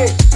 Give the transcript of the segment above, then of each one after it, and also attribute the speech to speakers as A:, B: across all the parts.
A: it.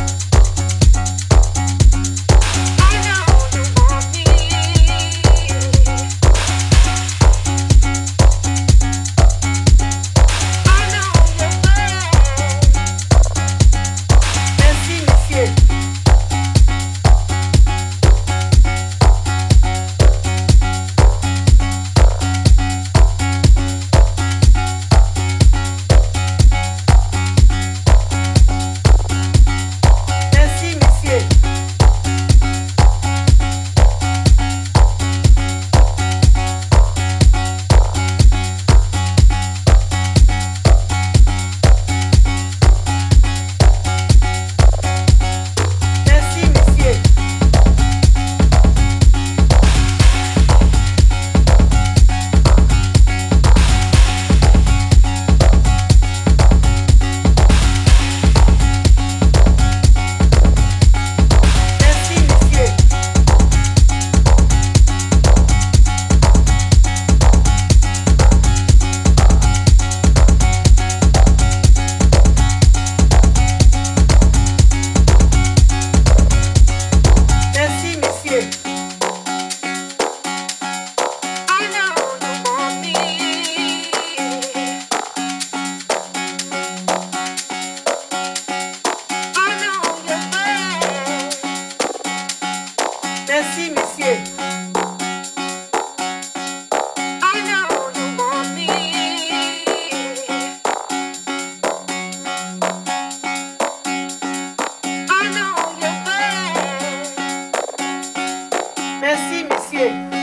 A: ask.